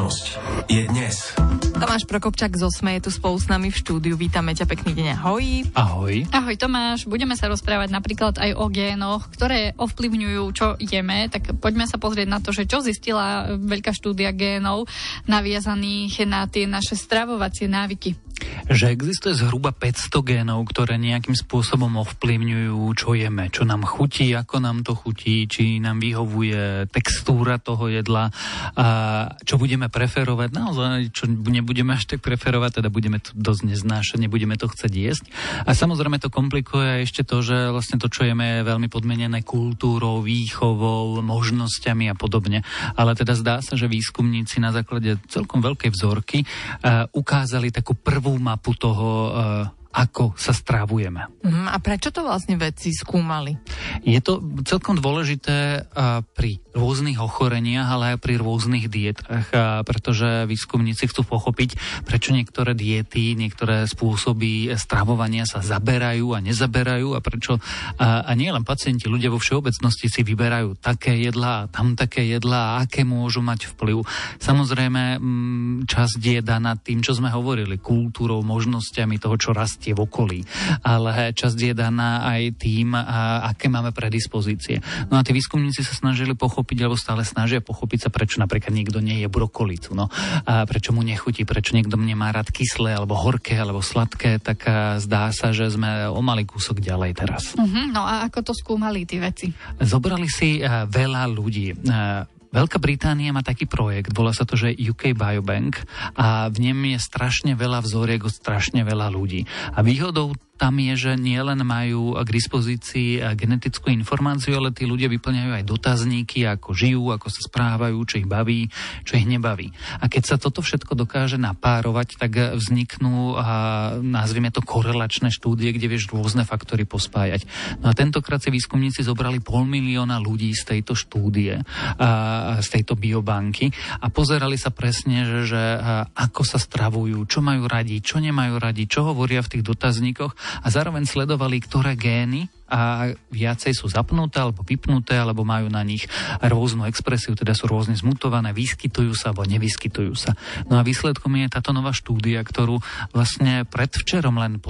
Budúcnosť je dnes. Tomáš Prokopčák zo SME je tu spolu s nami v štúdiu. Vítame ťa, pekný deň, ahoj. Ahoj. Ahoj Tomáš, budeme sa rozprávať napríklad aj o génoch, ktoré ovplyvňujú, čo jeme. Tak poďme sa pozrieť na to, že čo zistila veľká štúdia génov naviazaných na tie naše stravovacie návyky že existuje zhruba 500 génov, ktoré nejakým spôsobom ovplyvňujú, čo jeme, čo nám chutí, ako nám to chutí, či nám vyhovuje textúra toho jedla, čo budeme preferovať, naozaj, čo nebudeme až tak preferovať, teda budeme to dosť neznášať, nebudeme to chcieť jesť. A samozrejme to komplikuje ešte to, že vlastne to, čo jeme, je veľmi podmenené kultúrou, výchovou, možnosťami a podobne. Ale teda zdá sa, že výskumníci na základe celkom veľkej vzorky uh, ukázali takú prvú mapu toho, eh, ako sa strávujeme. Mm, a prečo to vlastne vedci skúmali? Je to celkom dôležité uh, pri rôznych ochoreniach, ale aj pri rôznych dietách, uh, pretože výskumníci chcú pochopiť, prečo niektoré diety, niektoré spôsoby stravovania sa zaberajú a nezaberajú a prečo uh, a nie len pacienti, ľudia vo všeobecnosti si vyberajú také jedlá a tam také jedlá a aké môžu mať vplyv. Samozrejme, mm, časť je daná tým, čo sme hovorili, kultúrou, možnosťami toho, čo rastie v okolí, ale časť je daná aj tým, aké máme predispozície. No a tí výskumníci sa snažili pochopiť, alebo stále snažia pochopiť sa, prečo napríklad niekto nie je brokolicu, no a prečo mu nechutí, prečo niekto nemá rád kyslé, alebo horké, alebo sladké, tak zdá sa, že sme o malý kúsok ďalej teraz. Uh-huh, no a ako to skúmali tí veci? Zobrali si veľa ľudí. Veľká Británia má taký projekt, volá sa to, že UK Biobank a v ňom je strašne veľa vzoriek od strašne veľa ľudí. A výhodou tam je, že nielen majú k dispozícii genetickú informáciu, ale tí ľudia vyplňajú aj dotazníky, ako žijú, ako sa správajú, čo ich baví, čo ich nebaví. A keď sa toto všetko dokáže napárovať, tak vzniknú, a nazvime to, korelačné štúdie, kde vieš rôzne faktory pospájať. No a tentokrát si výskumníci zobrali pol milióna ľudí z tejto štúdie, z tejto biobanky a pozerali sa presne, že, že ako sa stravujú, čo majú radi, čo nemajú radi, čo hovoria v tých dotazníkoch a zároveň sledovali, ktoré gény a viacej sú zapnuté alebo vypnuté, alebo majú na nich rôznu expresiu, teda sú rôzne zmutované, vyskytujú sa alebo nevyskytujú sa. No a výsledkom je táto nová štúdia, ktorú vlastne predvčerom len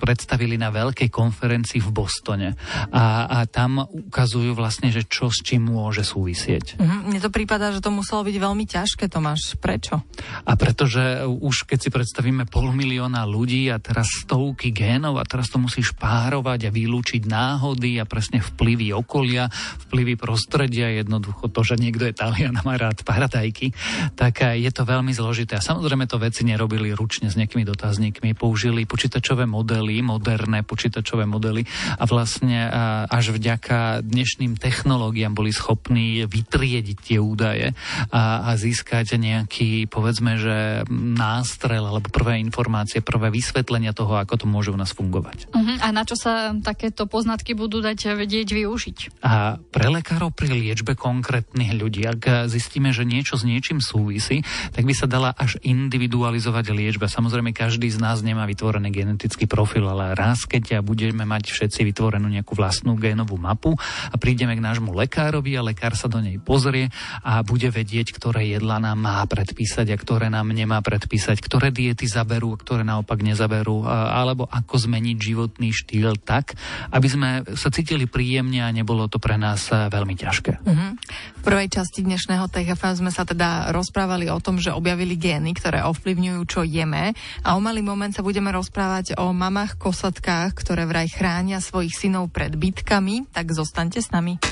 predstavili na veľkej konferencii v Bostone. A, a tam ukazujú vlastne, že čo s čím môže súvisieť. Mm, mne to prípada, že to muselo byť veľmi ťažké, Tomáš. Prečo? A pretože už keď si predstavíme pol milióna ľudí a teraz stovky génov a teraz to musíš párovať a vylúčiť na náhody a presne vplyvy okolia, vplyvy prostredia, jednoducho to, že niekto je Talian a má rád paradajky, tak je to veľmi zložité. A samozrejme to veci nerobili ručne s nejakými dotazníkmi, použili počítačové modely, moderné počítačové modely a vlastne až vďaka dnešným technológiám boli schopní vytriediť tie údaje a, a získať nejaký, povedzme, že nástrel alebo prvé informácie, prvé vysvetlenia toho, ako to môže u nás fungovať. Uh-huh. A na čo sa takéto pozná poznatky budú dať vedieť využiť. A pre lekárov pri liečbe konkrétnych ľudí, ak zistíme, že niečo s niečím súvisí, tak by sa dala až individualizovať liečba. Samozrejme, každý z nás nemá vytvorený genetický profil, ale raz, keď budeme mať všetci vytvorenú nejakú vlastnú génovú mapu a prídeme k nášmu lekárovi a lekár sa do nej pozrie a bude vedieť, ktoré jedla nám má predpísať a ktoré nám nemá predpísať, ktoré diety zaberú a ktoré naopak nezaberú, alebo ako zmeniť životný štýl tak, aby sme sme sa cítili príjemne a nebolo to pre nás eh, veľmi ťažké. Uh-huh. V prvej časti dnešného TFM sme sa teda rozprávali o tom, že objavili gény, ktoré ovplyvňujú, čo jeme a o malý moment sa budeme rozprávať o mamách kosatkách, ktoré vraj chránia svojich synov pred bytkami, tak zostaňte s nami.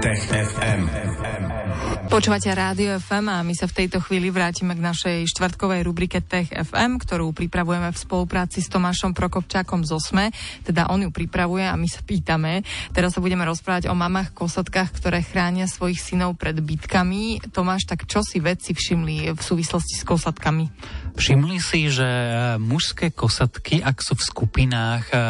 Tech FM. Počúvate Rádio FM a my sa v tejto chvíli vrátime k našej štvrtkovej rubrike Tech FM, ktorú pripravujeme v spolupráci s Tomášom Prokopčákom z OSME. Teda on ju pripravuje a my sa pýtame. Teraz sa budeme rozprávať o mamách kosatkách, ktoré chránia svojich synov pred bytkami. Tomáš, tak čo si vedci všimli v súvislosti s kosatkami? Všimli si, že mužské kosatky, ak sú v skupinách uh,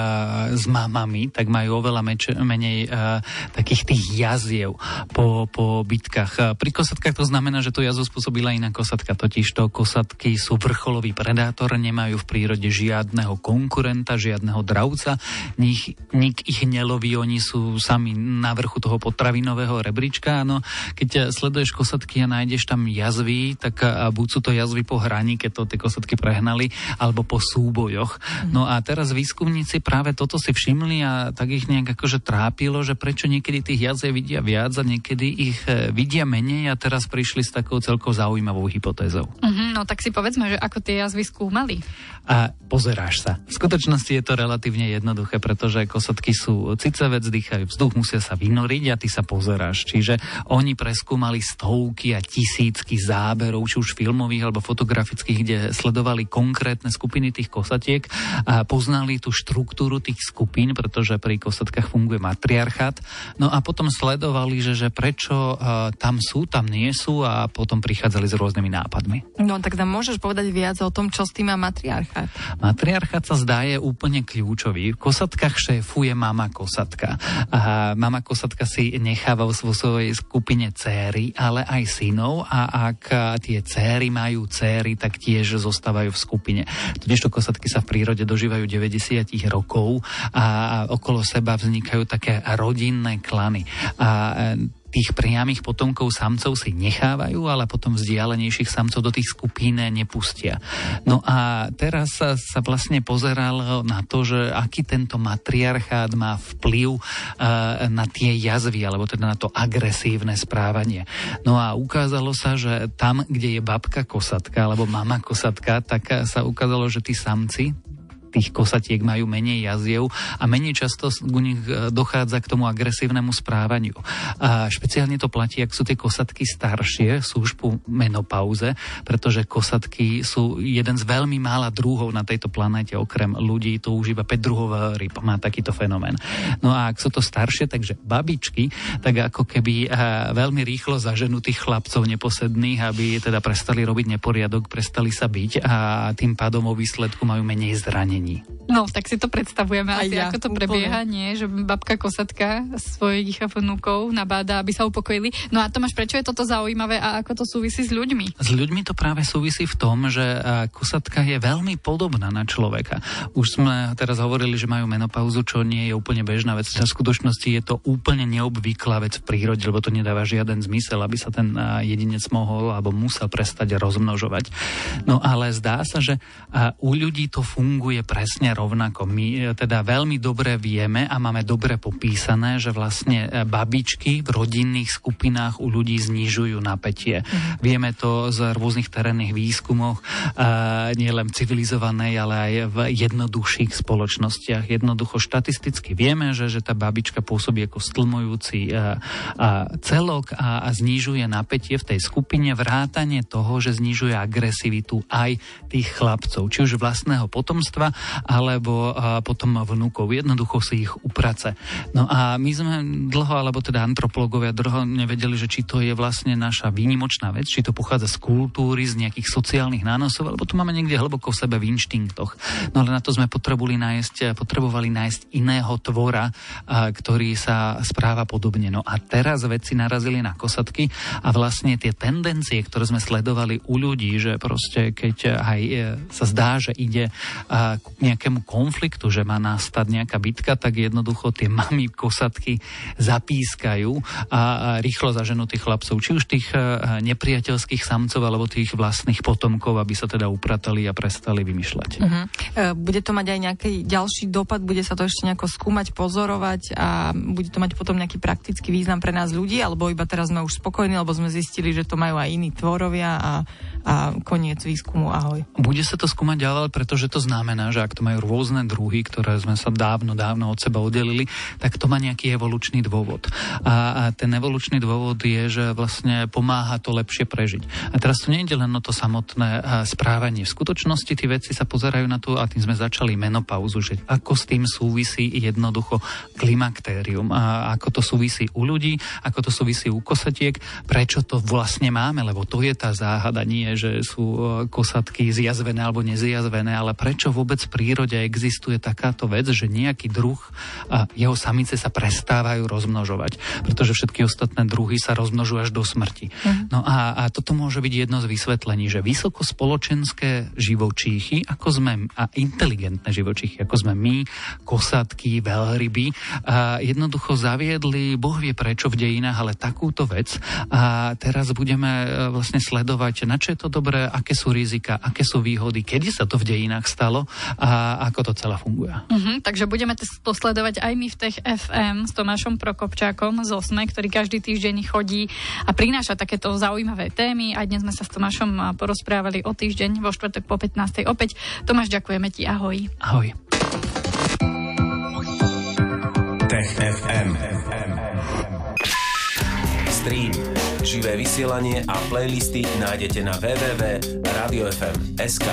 s mamami, tak majú oveľa meč- menej uh, takých tých jaziev po, po bitkách. Pri kosatkách to znamená, že to jazvu spôsobila iná kosatka, totiž to kosatky sú vrcholový predátor, nemajú v prírode žiadneho konkurenta, žiadneho dravca, nik, nik ich neloví, oni sú sami na vrchu toho potravinového rebríčka. No, keď sleduješ kosatky a nájdeš tam jazvy, tak buď sú to jazvy po hraní, keď to tie kosatky prehnali, alebo po súbojoch. No a teraz výskumníci práve toto si všimli a tak ich nejak akože trápilo, že prečo niekedy tých jaziev vidia viac a niekedy ich e, vidia menej a teraz prišli s takou celkou zaujímavou hypotézou. Uh-huh, no tak si povedzme, že ako tie jazvy skúmali. A pozeráš sa. V skutočnosti je to relatívne jednoduché, pretože kosatky sú cicevec, dýchajú vzduch, musia sa vynoriť a ty sa pozeráš. Čiže oni preskúmali stovky a tisícky záberov, či už filmových alebo fotografických, kde sledovali konkrétne skupiny tých kosatiek a poznali tú štruktúru tých skupín, pretože pri kosatkách funguje matriarchát. No a potom sledovali, že, že prečo uh, tam sú, tam nie sú a potom prichádzali s rôznymi nápadmi. No tak nám môžeš povedať viac o tom, čo s tým má matriarchát? Matriarchát sa zdá je úplne kľúčový. V kosatkách šéfuje mama kosatka. A mama kosatka si necháva vo svojej skupine céry, ale aj synov a ak tie céry majú céry, tak tiež zostávajú v skupine. Totiž to kosatky sa v prírode dožívajú 90 rokov a okolo seba vznikajú také rodinné klany. A tých priamých potomkov samcov si nechávajú, ale potom vzdialenejších samcov do tých skupín nepustia. No a teraz sa, sa vlastne pozeral na to, že aký tento matriarchát má vplyv uh, na tie jazvy, alebo teda na to agresívne správanie. No a ukázalo sa, že tam, kde je babka kosatka, alebo mama kosatka, tak sa ukázalo, že tí samci, tých kosatiek majú menej jaziev a menej často u nich e, dochádza k tomu agresívnemu správaniu. A špeciálne to platí, ak sú tie kosatky staršie, sú už po menopauze, pretože kosatky sú jeden z veľmi mála druhov na tejto planéte, okrem ľudí, to už iba 5 druhov ryb má takýto fenomén. No a ak sú to staršie, takže babičky, tak ako keby e, veľmi rýchlo zaženú tých chlapcov neposedných, aby teda prestali robiť neporiadok, prestali sa byť a tým pádom vo výsledku majú menej zranení není. No, tak si to predstavujeme Aj asi, ja, ako to úplne. prebieha, nie? Že babka kosatka svojich vnúkov nabáda, aby sa upokojili. No a Tomáš, prečo je toto zaujímavé a ako to súvisí s ľuďmi? S ľuďmi to práve súvisí v tom, že kosatka je veľmi podobná na človeka. Už sme teraz hovorili, že majú menopauzu, čo nie je úplne bežná vec. V skutočnosti je to úplne neobvyklá vec v prírode, lebo to nedáva žiaden zmysel, aby sa ten jedinec mohol alebo musel prestať rozmnožovať. No ale zdá sa, že u ľudí to funguje presne rovnako. My e, teda veľmi dobre vieme a máme dobre popísané, že vlastne e, babičky v rodinných skupinách u ľudí znižujú napätie. Mm. Vieme to z rôznych terénnych výskumoch, nielen civilizovanej, ale aj v jednoduchších spoločnostiach. Jednoducho štatisticky vieme, že, že tá babička pôsobí ako stlmujúci e, celok a, a znižuje napätie v tej skupine, vrátanie toho, že znižuje agresivitu aj tých chlapcov, či už vlastného potomstva, alebo potom vnúkov. Jednoducho si ich uprace. No a my sme dlho, alebo teda antropológovia dlho nevedeli, že či to je vlastne naša výnimočná vec, či to pochádza z kultúry, z nejakých sociálnych nánosov, alebo to máme niekde hlboko v sebe v inštinktoch. No ale na to sme potrebovali nájsť, potrebovali nájsť iného tvora, ktorý sa správa podobne. No a teraz vedci narazili na kosatky a vlastne tie tendencie, ktoré sme sledovali u ľudí, že proste keď aj e, sa zdá, že ide k nejakému konfliktu, že má nastať nejaká bitka, tak jednoducho tie mami kosatky zapískajú a rýchlo zaženú tých chlapcov, či už tých e, nepriateľských samcov alebo tých vlastných potomkov, aby sa teda upratali a prestali vymýšľať. Uh-huh. Bude to mať aj nejaký ďalší dopad, bude sa to ešte nejako skúmať, pozorovať a bude to mať potom nejaký praktický význam pre nás ľudí, alebo iba teraz sme už spokojní, lebo sme zistili, že to majú aj iní tvorovia a, a koniec výskumu, ahoj. Bude sa to skúmať ďalej, pretože to znamená, že ak to majú rôzne druhy, ktoré sme sa dávno, dávno od seba oddelili, tak to má nejaký evolučný dôvod. A, a ten evolučný dôvod je, že vlastne pomáha to lepšie prežiť. A teraz to nie je len o to samotné správanie. V skutočnosti tí veci sa pozerajú na to, a tým sme začali menopauzu, že ako s tým súvisí jednoducho klimaktérium, a ako to súvisí u ľudí, ako to súvisí u kosatiek, prečo to vlastne máme, lebo to je tá záhada, nie, že sú e, kosatky zjazvené alebo nezjazvené, ale prečo vôbec v prírode existuje takáto vec, že nejaký druh a jeho samice sa prestávajú rozmnožovať, pretože všetky ostatné druhy sa rozmnožujú až do smrti. Mm. No a, a toto môže byť jedno z vysvetlení, že vysokospoločenské živočíchy, ako sme, a inteligentné živočíchy, ako sme my, kosatky, veľryby, a jednoducho zaviedli, Boh vie prečo v dejinách, ale takúto vec. A teraz budeme e, vlastne sledovať, na čo je to dobré, aké sú rizika, aké sú výhody, kedy sa to v dejinách stalo a ako to celé funguje. Uh-huh, takže budeme to sledovať aj my v Tech FM s Tomášom Prokopčákom z Osme, ktorý každý týždeň chodí a prináša takéto zaujímavé témy. A dnes sme sa s Tomášom porozprávali o týždeň vo štvrtok po 15. opäť. Tomáš, ďakujeme ti, ahoj. Ahoj. Tech FM. Stream, živé vysielanie a playlisty nájdete na www.radiofm.sk.